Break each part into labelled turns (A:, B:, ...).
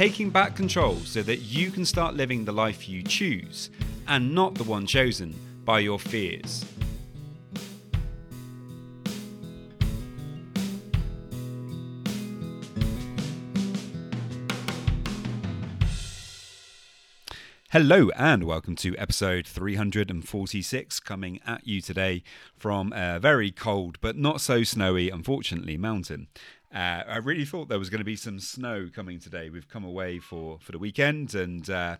A: taking back control so that you can start living the life you choose and not the one chosen by your fears. Hello and welcome to episode 346, coming at you today from a very cold but not so snowy, unfortunately, mountain. Uh, I really thought there was going to be some snow coming today. We've come away for, for the weekend and uh,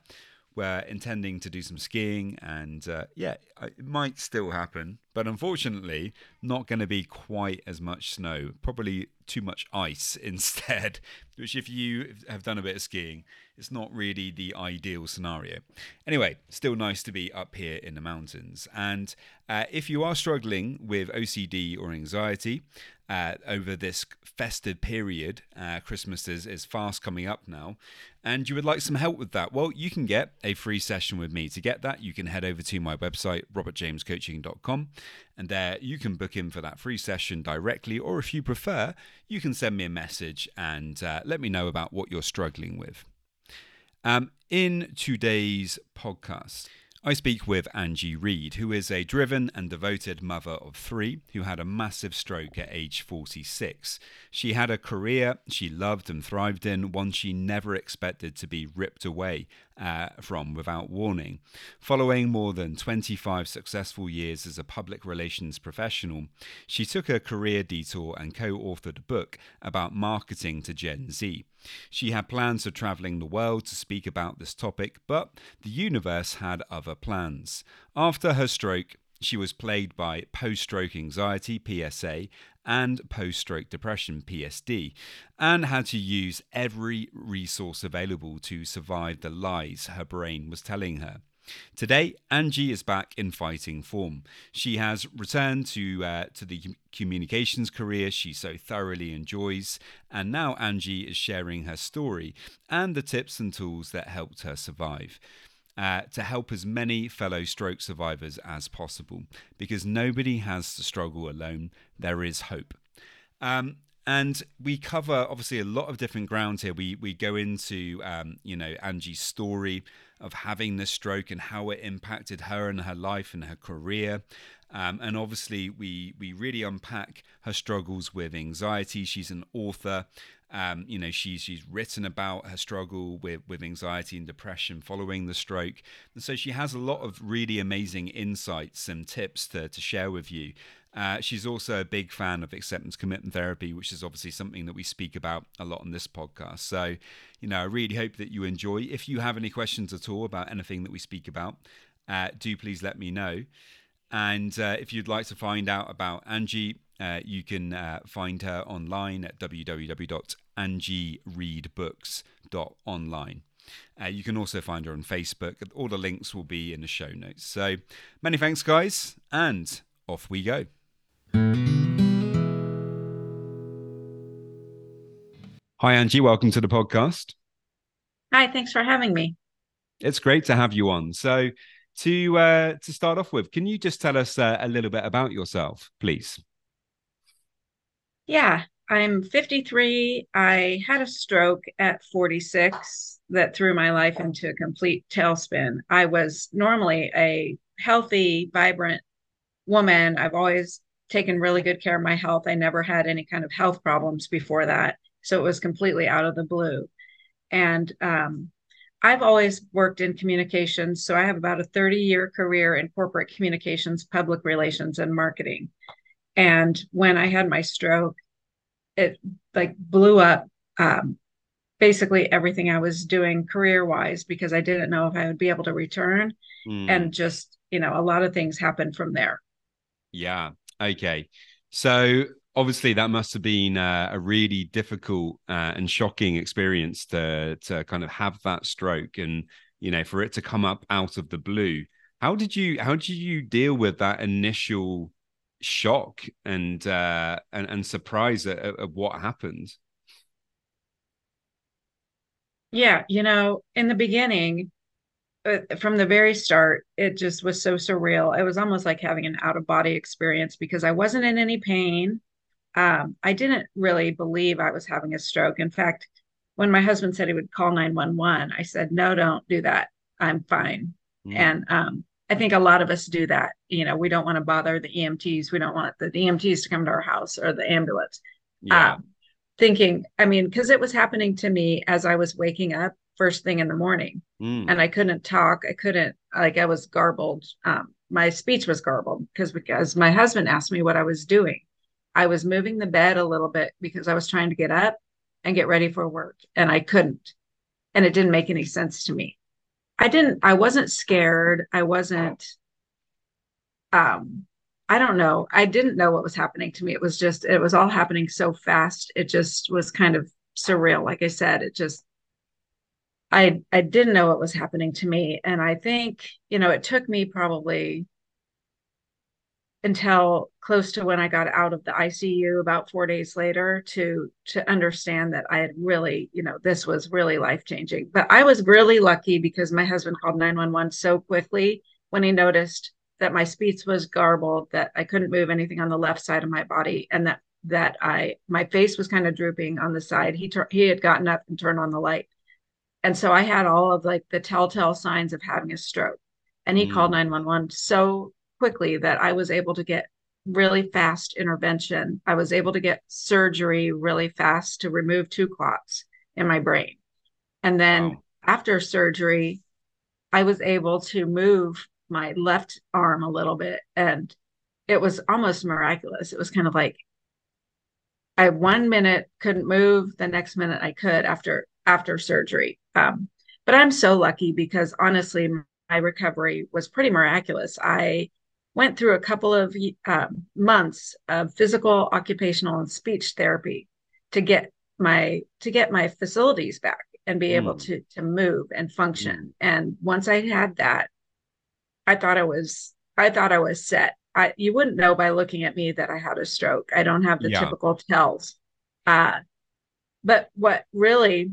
A: we're intending to do some skiing. And uh, yeah, it might still happen, but unfortunately, not going to be quite as much snow. Probably too much ice instead, which, if you have done a bit of skiing, it's not really the ideal scenario. Anyway, still nice to be up here in the mountains. And uh, if you are struggling with OCD or anxiety, uh, over this festive period. Uh, Christmas is, is fast coming up now, and you would like some help with that. Well, you can get a free session with me. To get that, you can head over to my website, robertjamescoaching.com, and there you can book in for that free session directly, or if you prefer, you can send me a message and uh, let me know about what you're struggling with. Um, in today's podcast, I speak with Angie Read, who is a driven and devoted mother of three who had a massive stroke at age 46. She had a career she loved and thrived in, one she never expected to be ripped away uh, from without warning. Following more than 25 successful years as a public relations professional, she took a career detour and co authored a book about marketing to Gen Z. She had plans of traveling the world to speak about this topic, but the universe had other plans. After her stroke, she was plagued by post stroke anxiety, PSA, and post stroke depression, PSD, and had to use every resource available to survive the lies her brain was telling her. Today, Angie is back in fighting form. She has returned to uh, to the communications career she so thoroughly enjoys, and now Angie is sharing her story and the tips and tools that helped her survive. Uh, to help as many fellow stroke survivors as possible because nobody has to struggle alone. There is hope. Um, and we cover obviously a lot of different ground here. We we go into um, you know Angie's story of having the stroke and how it impacted her and her life and her career. Um, and obviously, we we really unpack her struggles with anxiety. She's an author. Um, you know, she's she's written about her struggle with with anxiety and depression following the stroke, and so she has a lot of really amazing insights and tips to to share with you. Uh, she's also a big fan of acceptance commitment therapy, which is obviously something that we speak about a lot on this podcast. So, you know, I really hope that you enjoy. If you have any questions at all about anything that we speak about, uh, do please let me know. And uh, if you'd like to find out about Angie, uh, you can uh, find her online at www.angiereadbooks.online. Uh, you can also find her on Facebook. All the links will be in the show notes. So many thanks, guys, and off we go. Hi, Angie. Welcome to the podcast.
B: Hi, thanks for having me.
A: It's great to have you on. So, to uh, to start off with, can you just tell us uh, a little bit about yourself, please?
B: Yeah, I'm 53. I had a stroke at 46 that threw my life into a complete tailspin. I was normally a healthy, vibrant woman. I've always taken really good care of my health. I never had any kind of health problems before that. So it was completely out of the blue. And um, I've always worked in communications. So I have about a 30 year career in corporate communications, public relations, and marketing. And when I had my stroke, it like blew up um, basically everything I was doing career wise because I didn't know if I would be able to return. Mm. And just, you know, a lot of things happened from there.
A: Yeah. Okay. So obviously that must have been uh, a really difficult uh, and shocking experience to to kind of have that stroke and you know for it to come up out of the blue. How did you how did you deal with that initial shock and uh and, and surprise at, at what happened?
B: Yeah you know in the beginning uh, from the very start it just was so surreal. It was almost like having an out of body experience because i wasn't in any pain um, I didn't really believe I was having a stroke. In fact, when my husband said he would call 911, I said, no, don't do that. I'm fine. Mm. And um, I think a lot of us do that. You know, we don't want to bother the EMTs. We don't want the EMTs to come to our house or the ambulance. Yeah. Um, thinking, I mean, because it was happening to me as I was waking up first thing in the morning mm. and I couldn't talk. I couldn't, like, I was garbled. Um, my speech was garbled because because my husband asked me what I was doing I was moving the bed a little bit because I was trying to get up and get ready for work and I couldn't. And it didn't make any sense to me. I didn't, I wasn't scared. I wasn't, um, I don't know. I didn't know what was happening to me. It was just, it was all happening so fast. It just was kind of surreal. Like I said, it just, I, I didn't know what was happening to me. And I think, you know, it took me probably until close to when I got out of the ICU about four days later to to understand that I had really, you know, this was really life changing. But I was really lucky because my husband called 911 so quickly when he noticed that my speech was garbled, that I couldn't move anything on the left side of my body, and that that I my face was kind of drooping on the side. He tur- he had gotten up and turned on the light, and so I had all of like the telltale signs of having a stroke. And he mm. called 911 so quickly that I was able to get really fast intervention. I was able to get surgery really fast to remove two clots in my brain. And then wow. after surgery, I was able to move my left arm a little bit and it was almost miraculous. It was kind of like I one minute couldn't move, the next minute I could after after surgery. Um, but I'm so lucky because honestly, my recovery was pretty miraculous. I went through a couple of um, months of physical, occupational, and speech therapy to get my to get my facilities back and be able mm. to to move and function. Mm. And once I had that, I thought I was I thought I was set. I you wouldn't know by looking at me that I had a stroke. I don't have the yeah. typical tells. Uh, but what really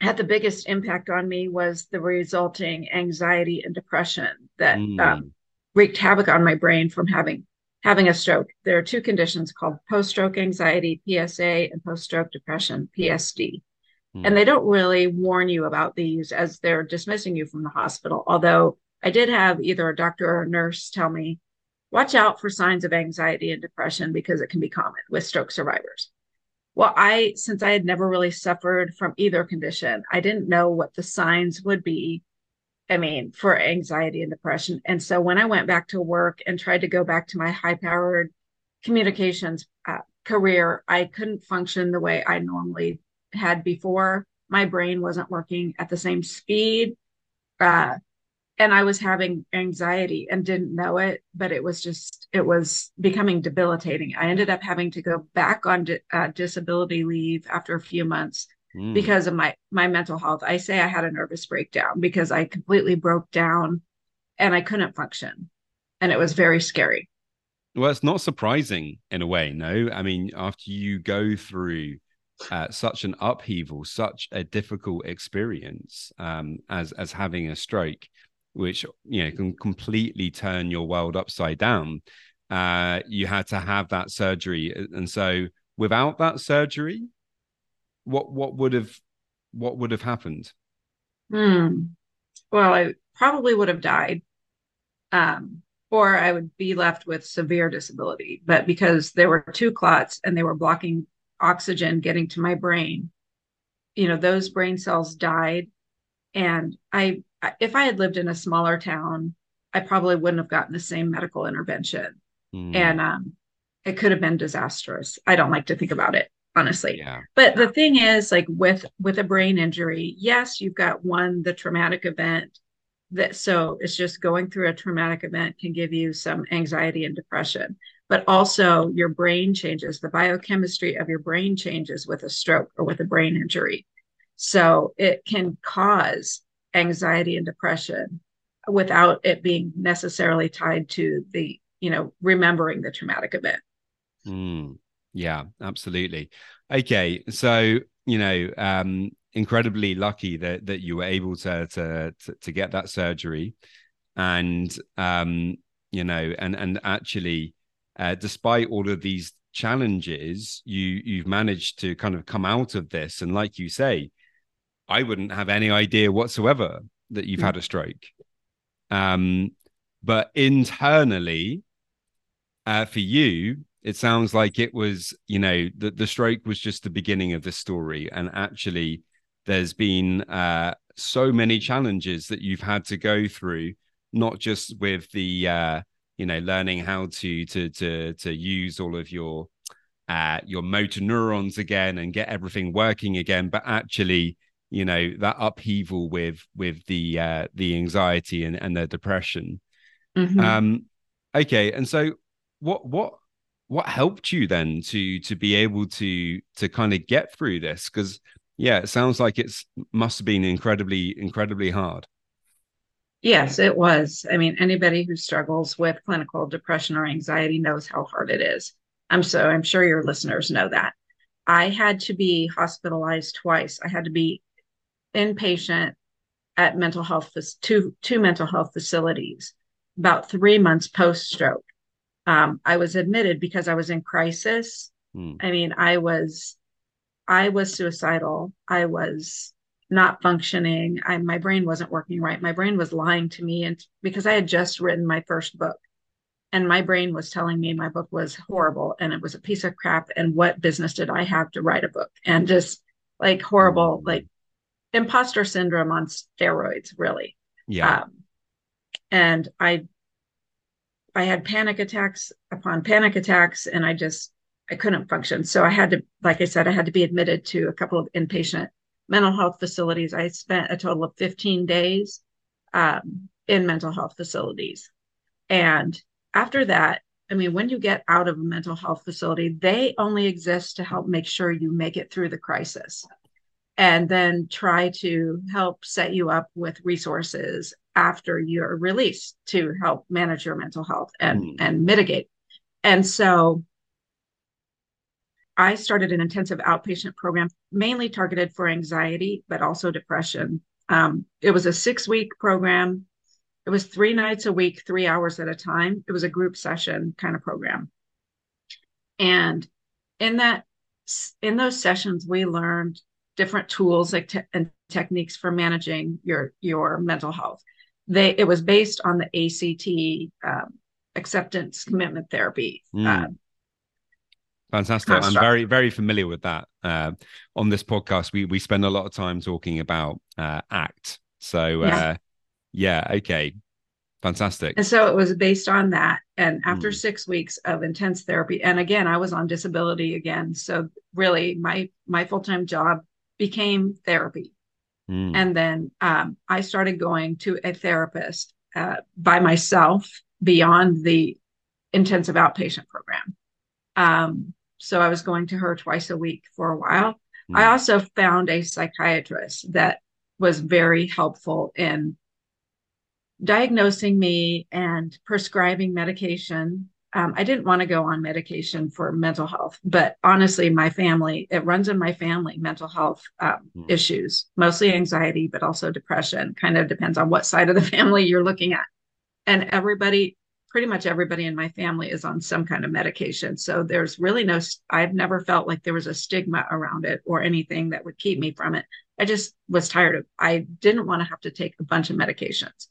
B: had the biggest impact on me was the resulting anxiety and depression that mm. um, wreaked havoc on my brain from having having a stroke. There are two conditions called post-stroke anxiety, PSA, and post-stroke depression, PSD. Hmm. And they don't really warn you about these as they're dismissing you from the hospital. Although I did have either a doctor or a nurse tell me, watch out for signs of anxiety and depression because it can be common with stroke survivors. Well, I, since I had never really suffered from either condition, I didn't know what the signs would be I mean, for anxiety and depression. And so when I went back to work and tried to go back to my high powered communications uh, career, I couldn't function the way I normally had before. My brain wasn't working at the same speed. Uh, and I was having anxiety and didn't know it, but it was just, it was becoming debilitating. I ended up having to go back on di- uh, disability leave after a few months mm. because of my my mental health. I say I had a nervous breakdown because I completely broke down and I couldn't function. And it was very scary.
A: Well, it's not surprising in a way, no. I mean, after you go through uh, such an upheaval, such a difficult experience um, as as having a stroke, which you know can completely turn your world upside down. Uh, you had to have that surgery, and so without that surgery, what what would have what would have happened?
B: Hmm. Well, I probably would have died. Um, or I would be left with severe disability. But because there were two clots and they were blocking oxygen getting to my brain, you know, those brain cells died. And I, if I had lived in a smaller town, I probably wouldn't have gotten the same medical intervention. Mm. And um, it could have been disastrous. I don't like to think about it honestly yeah. but the thing is like with with a brain injury yes you've got one the traumatic event that so it's just going through a traumatic event can give you some anxiety and depression but also your brain changes, the biochemistry of your brain changes with a stroke or with a brain injury. So it can cause anxiety and depression without it being necessarily tied to the, you know, remembering the traumatic event.
A: Mm, yeah, absolutely. Okay. So, you know, um, incredibly lucky that that you were able to to to, get that surgery and um you know and and actually uh, despite all of these challenges, you you've managed to kind of come out of this. And like you say, I wouldn't have any idea whatsoever that you've had a stroke. Um, but internally, uh, for you, it sounds like it was, you know, the, the stroke was just the beginning of the story. And actually, there's been uh, so many challenges that you've had to go through, not just with the uh, you know learning how to to to to use all of your uh, your motor neurons again and get everything working again but actually you know that upheaval with with the uh the anxiety and and the depression mm-hmm. um okay and so what what what helped you then to to be able to to kind of get through this because yeah it sounds like it's must have been incredibly incredibly hard
B: Yes, it was. I mean, anybody who struggles with clinical depression or anxiety knows how hard it is. I'm so I'm sure your listeners know that. I had to be hospitalized twice. I had to be inpatient at mental health two two mental health facilities about three months post stroke. Um, I was admitted because I was in crisis. Hmm. I mean, I was I was suicidal. I was not functioning. I, my brain wasn't working right. My brain was lying to me, and because I had just written my first book, and my brain was telling me my book was horrible and it was a piece of crap. And what business did I have to write a book? And just like horrible, mm. like imposter syndrome on steroids, really.
A: Yeah. Um,
B: and I, I had panic attacks upon panic attacks, and I just I couldn't function. So I had to, like I said, I had to be admitted to a couple of inpatient mental health facilities. I spent a total of 15 days um, in mental health facilities. And after that, I mean, when you get out of a mental health facility, they only exist to help make sure you make it through the crisis and then try to help set you up with resources after you're released to help manage your mental health and, mm. and mitigate. And so I started an intensive outpatient program mainly targeted for anxiety, but also depression. Um, it was a six week program. It was three nights a week, three hours at a time. It was a group session kind of program. And in that, in those sessions, we learned different tools like te- and techniques for managing your your mental health. They it was based on the ACT um, acceptance commitment therapy. Mm. Uh,
A: Fantastic. I'm very, very familiar with that. Uh, on this podcast, we we spend a lot of time talking about uh, ACT. So, yeah. Uh, yeah, okay, fantastic.
B: And so it was based on that. And after mm. six weeks of intense therapy, and again, I was on disability again. So really, my my full time job became therapy. Mm. And then um, I started going to a therapist uh, by myself beyond the intensive outpatient program. Um, so I was going to her twice a week for a while. Mm. I also found a psychiatrist that was very helpful in diagnosing me and prescribing medication. Um, I didn't want to go on medication for mental health, but honestly, my family, it runs in my family, mental health um, mm. issues, mostly anxiety, but also depression. Kind of depends on what side of the family you're looking at. And everybody pretty much everybody in my family is on some kind of medication. So there's really no, I've never felt like there was a stigma around it or anything that would keep me from it. I just was tired of, I didn't want to have to take a bunch of medications.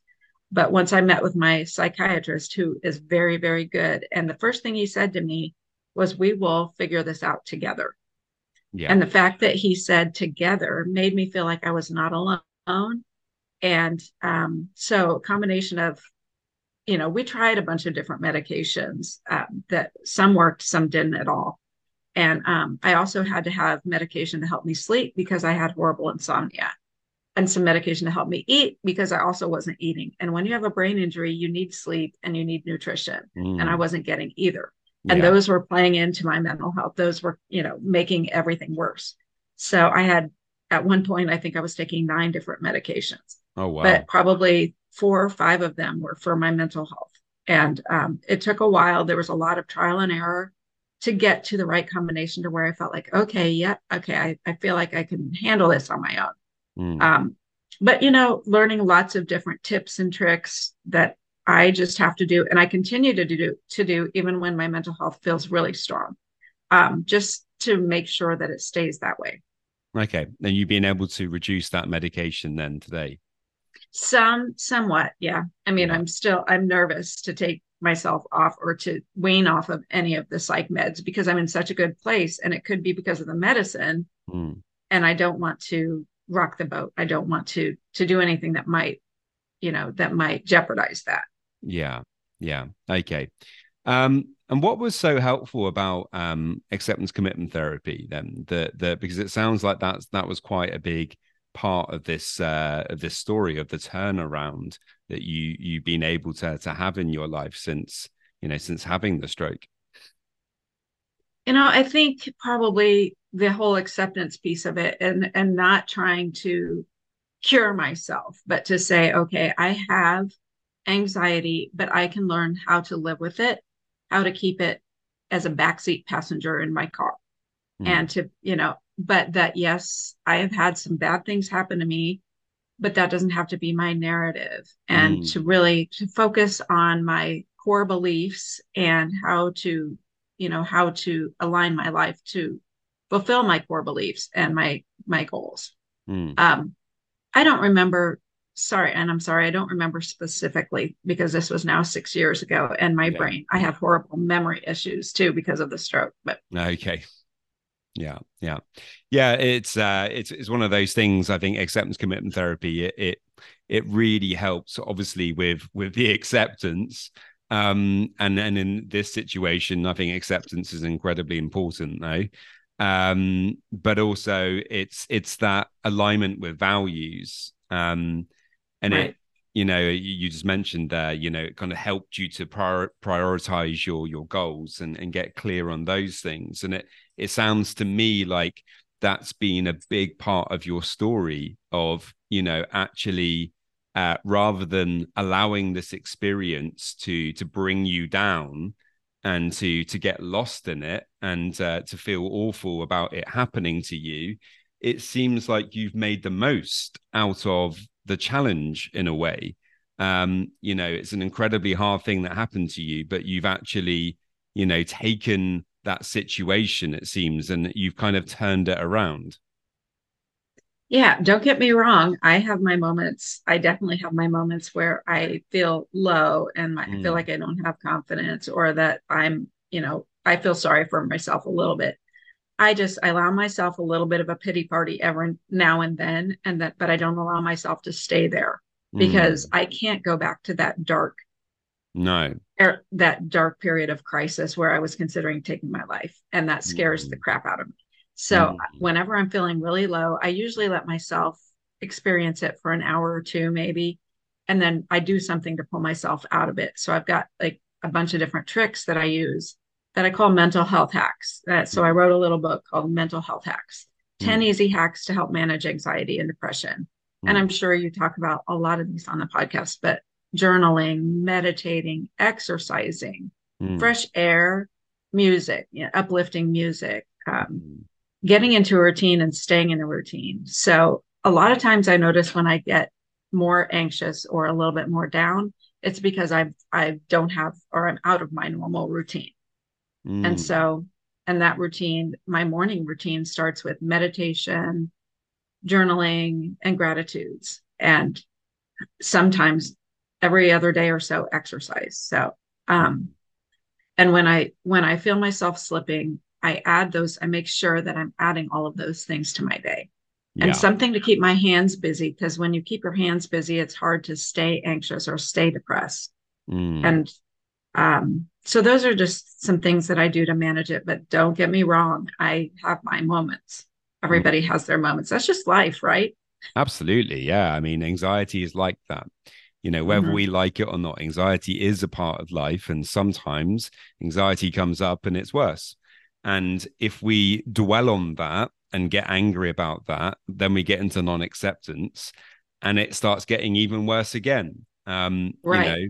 B: But once I met with my psychiatrist, who is very, very good, and the first thing he said to me was, We will figure this out together. Yeah. And the fact that he said together made me feel like I was not alone. And um, so, combination of you know, we tried a bunch of different medications um, that some worked, some didn't at all. And um, I also had to have medication to help me sleep because I had horrible insomnia and some medication to help me eat because I also wasn't eating. And when you have a brain injury, you need sleep and you need nutrition. Mm. And I mm. wasn't getting either. and yeah. those were playing into my mental health those were you know making everything worse so i had at one point i think i was taking nine different medications
A: oh wow
B: but probably four or five of them were for my mental health and um, it took a while there was a lot of trial and error to get to the right combination to where i felt like okay yeah okay i, I feel like i can handle this on my own mm. um, but you know learning lots of different tips and tricks that I just have to do, and I continue to do to do even when my mental health feels really strong, um, just to make sure that it stays that way.
A: Okay, and you've been able to reduce that medication then today.
B: Some, somewhat, yeah. I mean, yeah. I'm still I'm nervous to take myself off or to wean off of any of the psych meds because I'm in such a good place, and it could be because of the medicine, mm. and I don't want to rock the boat. I don't want to to do anything that might, you know, that might jeopardize that.
A: Yeah. Yeah. Okay. Um, and what was so helpful about um, acceptance commitment therapy then? That that because it sounds like that's that was quite a big part of this uh, of this story of the turnaround that you you've been able to to have in your life since you know since having the stroke.
B: You know, I think probably the whole acceptance piece of it, and and not trying to cure myself, but to say, okay, I have anxiety, but I can learn how to live with it, how to keep it as a backseat passenger in my car. Mm. And to, you know, but that, yes, I have had some bad things happen to me, but that doesn't have to be my narrative. And mm. to really to focus on my core beliefs and how to, you know, how to align my life to fulfill my core beliefs and my my goals. Mm. Um, I don't remember sorry, and I'm sorry, I don't remember specifically because this was now six years ago, and my brain, I have horrible memory issues too because of the stroke. But
A: okay, yeah, yeah, yeah. It's uh, it's it's one of those things. I think acceptance commitment therapy it it, it really helps, obviously, with with the acceptance. Um, and and in this situation, I think acceptance is incredibly important, though. Um but also it's it's that alignment with values. Um and right. it you know you just mentioned there you know it kind of helped you to prior, prioritize your your goals and and get clear on those things. And it it sounds to me like that's been a big part of your story of you know actually uh, rather than allowing this experience to to bring you down and to to get lost in it and uh, to feel awful about it happening to you it seems like you've made the most out of the challenge in a way. Um, you know, it's an incredibly hard thing that happened to you, but you've actually, you know, taken that situation, it seems, and you've kind of turned it around.
B: Yeah, don't get me wrong. I have my moments. I definitely have my moments where I feel low and my, mm. I feel mm. like I don't have confidence or that I'm, you know, I feel sorry for myself a little bit. I just I allow myself a little bit of a pity party every now and then, and that, but I don't allow myself to stay there because mm. I can't go back to that dark,
A: no,
B: er, that dark period of crisis where I was considering taking my life, and that scares mm. the crap out of me. So mm. whenever I'm feeling really low, I usually let myself experience it for an hour or two, maybe, and then I do something to pull myself out of it. So I've got like a bunch of different tricks that I use that I call mental health hacks. Uh, so I wrote a little book called Mental Health Hacks 10 mm. Easy Hacks to Help Manage Anxiety and Depression. Mm. And I'm sure you talk about a lot of these on the podcast, but journaling, meditating, exercising, mm. fresh air, music, you know, uplifting music, um. Getting into a routine and staying in a routine. So a lot of times I notice when I get more anxious or a little bit more down, it's because I I don't have or I'm out of my normal routine. Mm. And so, and that routine, my morning routine starts with meditation, journaling, and gratitudes. And sometimes every other day or so, exercise. So, um, and when I when I feel myself slipping, I add those, I make sure that I'm adding all of those things to my day. Yeah. And something to keep my hands busy because when you keep your hands busy, it's hard to stay anxious or stay depressed. Mm. And um, so those are just some things that I do to manage it. But don't get me wrong, I have my moments. Everybody has their moments. That's just life, right?
A: Absolutely. Yeah. I mean, anxiety is like that. you know whether
B: Mhm.
A: we like it or not anxiety is a part of life and sometimes anxiety comes up and it's worse and if we dwell on that and get angry about that then we get into non-acceptance and it starts getting even worse again um
B: Right.
A: you know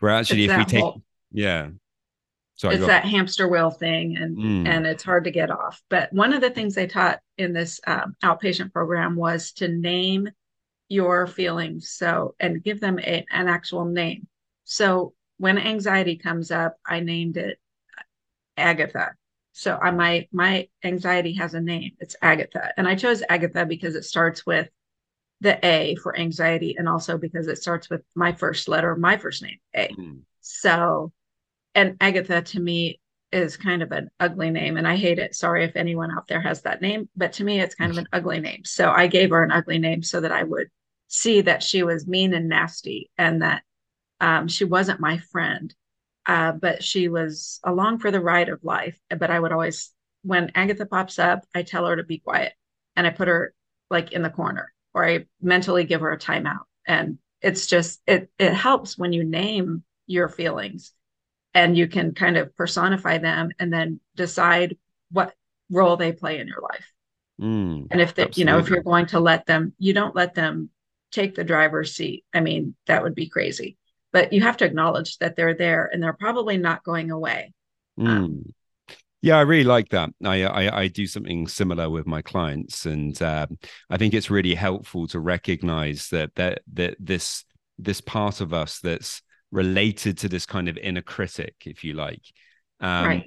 A: where actually
B: It's
A: if we take
B: whole-
A: yeah sorry
B: it's
A: go on.
B: that hamster wheel thing and
A: Mm.
B: and it's hard to get off but one of the things they taught in this um, outpatient program was to name your feelings so and give them a, an actual name so when anxiety comes up i named it agatha so I, my my anxiety has a name it's agatha and i chose agatha because it starts with the a for anxiety and also because it starts with my first letter my first name a
A: Mm.
B: so, and Agatha to me is kind of an ugly name, and I hate it. Sorry if anyone out there has that name, but to me, it's kind of an ugly name. So I gave her an ugly name so that I would see that she was mean and nasty, and that um, she wasn't my friend, uh, but she was along for the ride of life. But I would always, when Agatha pops up, I tell her to be quiet, and I put her like in the corner, or I mentally give her a timeout, and it's just it it helps when you name your feelings and you can kind of personify them and then decide what role they play in your life
A: Mm.
B: and if they you know if you're going to let them you don't let them take the driver's seat i mean that would be crazy but you have to acknowledge that they're there and they're probably not going away
A: Mm. Yeah, I really like that. I, I I do something similar with my clients, and um, I think it's really helpful to recognize that that that this this part of us that's related to this kind of inner critic, if you like, um,
B: Right.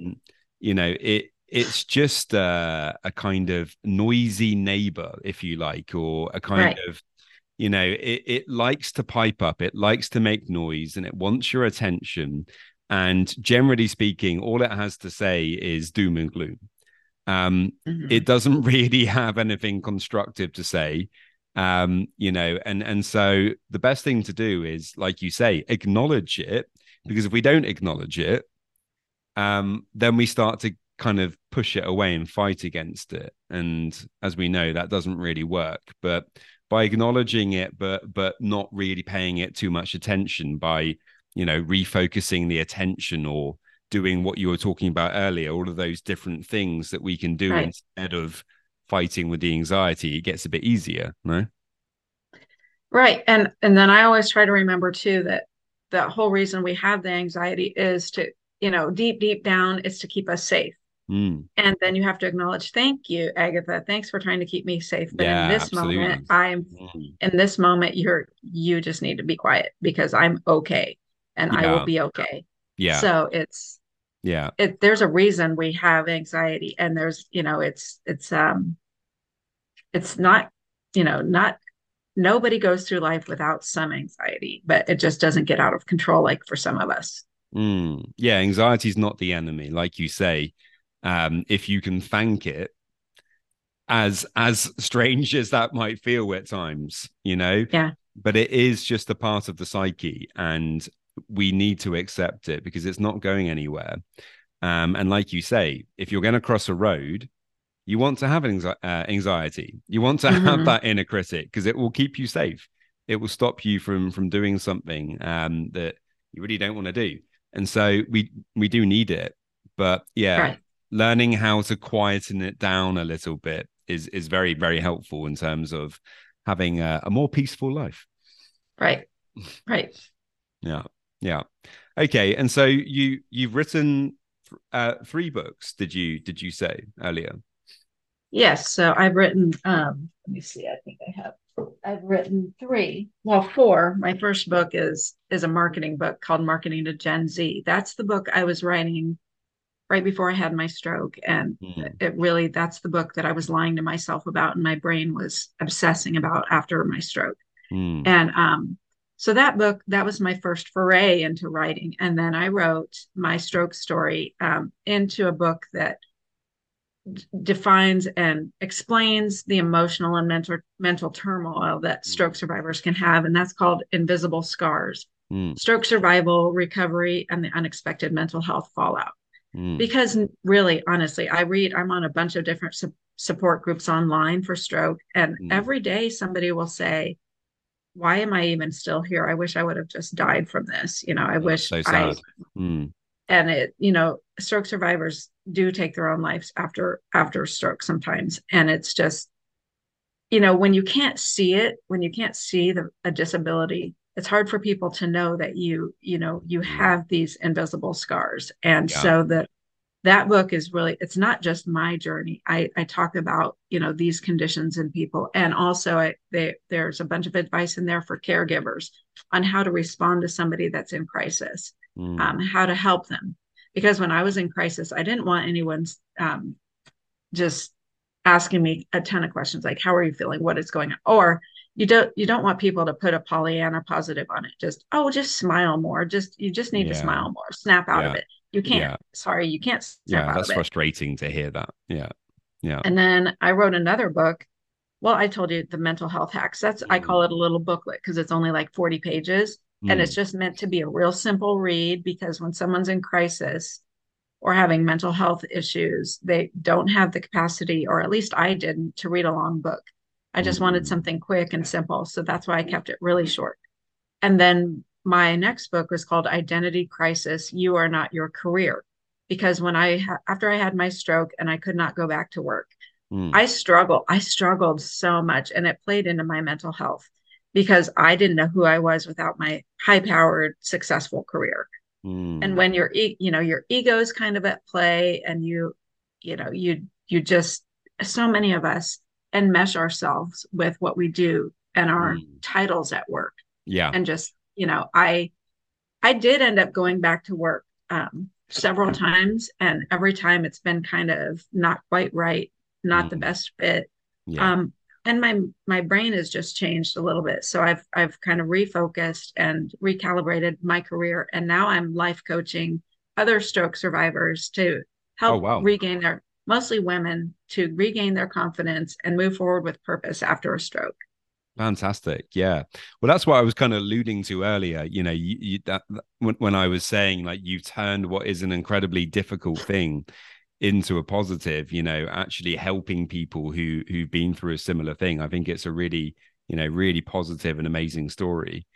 A: you know, it it's just uh, a kind of noisy neighbor, if you like, or a kind
B: Right.
A: of you know it, it likes to pipe up it likes to make noise and it wants your attention. And generally speaking all it has to say is doom and gloom. Um
B: Mhm.
A: it doesn't really have anything constructive to say. Um you know and and so the best thing to do is like you say acknowledge it because if we don't acknowledge it um then we start to kind of push it away and fight against it. And as we know that doesn't really work. But by acknowledging it but but not really paying it too much attention by you know refocusing the attention or doing what you were talking about earlier all of those different things that we can do
B: Right.
A: instead of fighting with the anxiety it gets a bit easier no
B: Right. And and then I always try to remember too that the whole reason we have the anxiety is to, you know, deep, deep down, it's to keep us safe.
A: Mm,
B: And then you have to acknowledge, thank you, Agatha. Thanks for trying to keep me safe. But
A: Yeah,
B: in this
A: absolutely.
B: moment, I'm
A: mm,
B: in this moment, you're you just need to be quiet because I'm okay and I will be okay.
A: yeah
B: So it's
A: yeah
B: it there's a reason we have anxiety and there's, you know, it's it's um it's not, you know, not nobody goes through life without some anxiety, but it just doesn't get out of control like for some of us.
A: Mm, yeah, anxiety is not the enemy, like you say. Um, if you can thank it, as as strange as that might feel at times, you know,
B: Yeah.
A: but it is just a part of the psyche, and we need to accept it because it's not going anywhere. Um, and like you say, if you're going to cross a road, you want to have anxi- uh, anxiety. You want to have
B: Mhm.
A: that inner critic because it will keep you safe. It will stop you from from doing something um, that you really don't want to do. And so we we do need it. But yeah,
B: Right.
A: Learning how to quieten it down a little bit is is very very helpful in terms of having a, a more peaceful life.
B: Right. Right.
A: Yeah, yeah. Okay, and so you you've written uh, three books. Did you did you say earlier?
B: Yes. So I've written, um, let me see, I think I have I've written three, well, four. My first book is is a marketing book called Marketing to Gen Z. That's the book I was writing right before I had my stroke. And
A: Mhm.
B: it really that's the book that I was lying to myself about and my brain was obsessing about after my stroke.
A: Mm.
B: And um, so that book, that was my first foray into writing. And then I wrote my stroke story um, into a book that d- defines and explains the emotional and mental mental turmoil that stroke survivors can have. And that's called Invisible Scars.
A: Mm.
B: Stroke survival, recovery, and the unexpected mental health fallout
A: Mm.
B: because really honestly i read i'm on a bunch of different su- support groups online for stroke and
A: Mm.
B: every day somebody will say why am I even still here? I wish I would have just died from this. You know, I wish
A: so
B: I
A: mm.
B: and it, you know, stroke survivors do take their own lives after after stroke sometimes. And it's just, you know, when you can't see it, when you can't see the a disability, it's hard for people to know that you, you know, you have these invisible scars. And yeah. so that that book is really it's not just my journey i i talk about you know these conditions in people and also I, they, there's a bunch of advice in there for caregivers on how to respond to somebody that's in crisis mm. um, how to help them because when i was in crisis i didn't want anyone um, just asking me a ton of questions like how are you feeling what is going on or you don't you don't want people to put a pollyanna positive on it just oh just smile more just you just need yeah. to smile more snap out yeah. of it you can't. Yeah. Sorry, you can't.
A: yeah, that's frustrating to hear that. Yeah, yeah.
B: And then I wrote another book. Well, I told you the mental health hacks. That's mm. I call it a little booklet because it's only like forty pages, mm. and it's mm. just meant to be a real simple read. Because when someone's in crisis or having mental health issues, they don't have the capacity, or at least I didn't, to read a long book. I just mm. wanted something quick and simple, so that's why I kept it really short. And then my next book was called Identity Crisis You Are Not Your Career. Because when I, after I had my stroke and I could not go back to work, mm. I struggled. I struggled so much and it played into my mental health because I didn't know who I was without my high powered, successful career. Mm. And when your, you know, your ego is kind of at play and you, you know, you, you just, so many of us enmesh ourselves with what we do and our mm. titles at work.
A: Yeah.
B: And just you know, I I did end up going back to work um, several times, and every time it's been kind of not quite right, not mm. the best fit. Yeah. Um, and my my brain has just changed a little bit, so I've I've kind of refocused and recalibrated my career, and now I'm life coaching other stroke survivors to help oh, wow. regain their mostly women to regain their confidence and move forward with purpose after a stroke.
A: Fantastic. Yeah. Well, that's what I was kind of alluding to earlier. You know, you, you, that, when, when I was saying like you turned what is an incredibly difficult thing into a positive, you know, actually helping people who who've been through a similar thing. I think it's a really, you know, really positive and amazing story.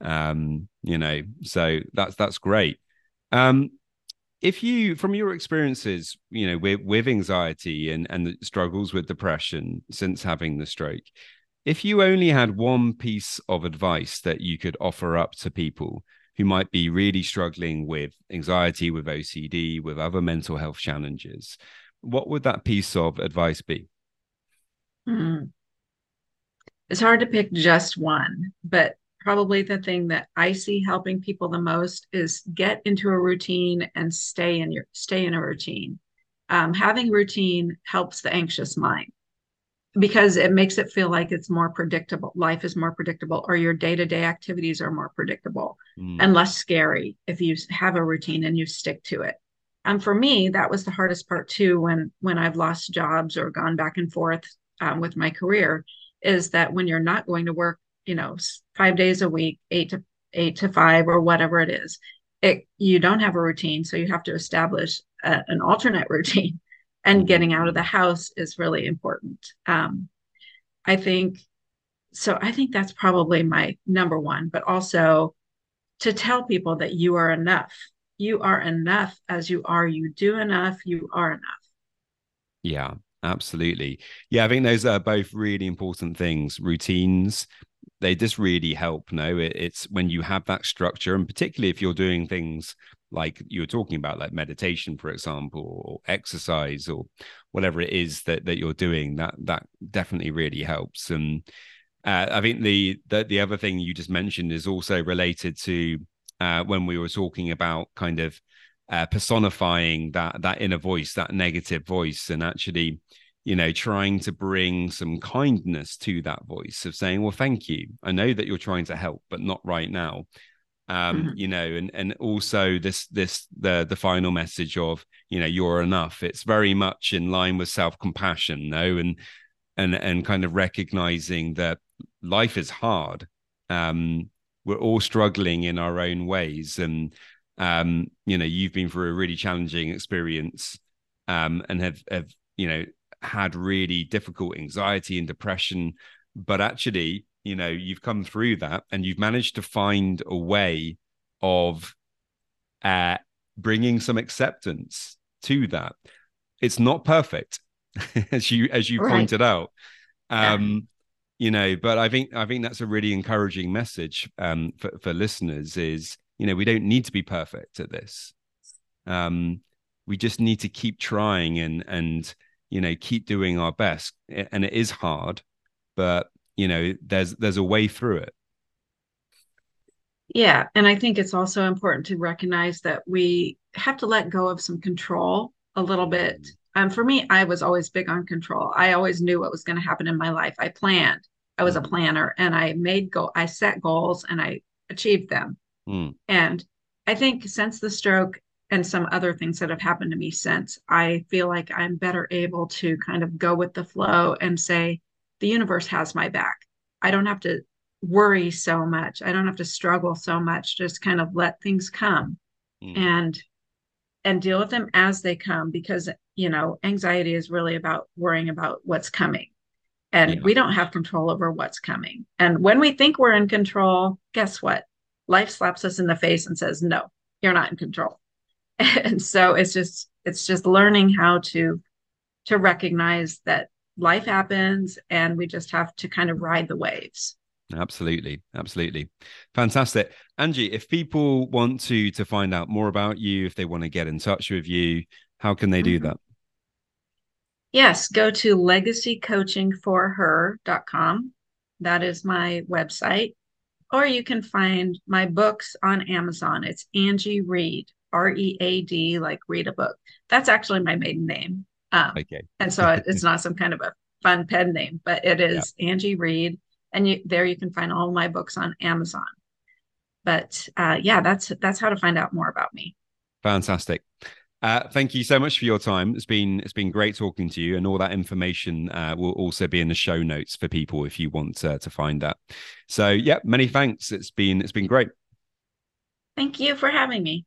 A: Um, you know, so that's that's great. Um, if you from your experiences you know with with anxiety and and struggles with depression since having the stroke if you only had one piece of advice that you could offer up to people who might be really struggling with anxiety, with OCD, with other mental health challenges, what would that piece of advice be?
B: Hmm. It's hard to pick just one, but probably the thing that I see helping people the most is get into a routine and stay in your stay in a routine. Um, having routine helps the anxious mind because it makes it feel like it's more predictable. Life is more predictable, or your day to day activities are more predictable mm. and less scary if you have a routine and you stick to it. And for me, that was the hardest part too. When when I've lost jobs or gone back and forth um, with my career, is that when you're not going to work, you know, five days a week, eight to eight to five or whatever it is, it you don't have a routine, so you have to establish a, an alternate routine and mm-hmm. getting out of the house is really important. Um, I think so. I think that's probably my number one, but also to tell people that you are enough. You are enough as you are. You do enough. You are enough.
A: Yeah, absolutely. Yeah, I think those are both really important things. Routines, they just really help. No, it, it's when you have that structure, and particularly if you're doing things like you were talking about, like meditation, for example, or exercise, or whatever it is that that you're doing, that that definitely really helps. And uh, I think the, the the other thing you just mentioned is also related to uh, when we were talking about kind of uh, personifying that that inner voice, that negative voice, and actually, you know, trying to bring some kindness to that voice of saying, "Well, thank you. I know that you're trying to help, but not right now." um, mm-hmm. you know, and and also this this the the final message of you know you're enough. It's very much in line with self compassion, no, and and and kind of recognizing that life is hard. Um, we're all struggling in our own ways, and um, you know, you've been through a really challenging experience, um, and have have you know had really difficult anxiety and depression, but actually you know you've come through that and you've managed to find a way of uh, bringing some acceptance to that. It's not perfect, as you as you right. pointed out. Um, yeah. You know, but I think I think that's a really encouraging message um, for for listeners. Is you know we don't need to be perfect at this. Um, we just need to keep trying and and you know keep doing our best. And it is hard, but you know there's there's a way through it.
B: Yeah. And I think it's also important to recognize that we have to let go of some control a little bit. Um, for me, I was always big on control. I always knew what was going to happen in my life. I planned. I was a mm. planner and I made go I set goals and I achieved them. Mm. And I think since the stroke and some other things that have happened to me since, I feel like I'm better able to kind of go with the flow and say, the universe has my back. I don't have to worry so much. I don't have to struggle so much. Just kind of let things come mm. and and deal with them as they come because you know, anxiety is really about worrying about what's coming. And yeah. we don't have control over what's coming. And when we think we're in control, guess what? Life slaps us in the face and says, "No, you're not in control." And so it's just it's just learning how to to recognize that life happens and we just have to kind of ride the waves.
A: Absolutely, absolutely, fantastic, Angie. If people want to to find out more about you, if they want to get in touch with you, how can they do mm-hmm. that?
B: Yes, go to legacycoachingforher.com. That is my website. Or you can find my books on Amazon. It's Angie Read, R E A D, like read a book. That's actually my maiden name. Um, okay. and so it's not some kind of a fun pen name, but it is yeah. Angie Read. and you, there you can find all my books on Amazon. But uh, yeah, that's that's how to find out more about me.
A: Fantastic. Uh, thank you so much for your time. It's been it's been great talking to you, and all that information uh, will also be in the show notes for people if you want to, to find that. So yeah, many thanks. It's been it's been great.
B: Thank you for having me.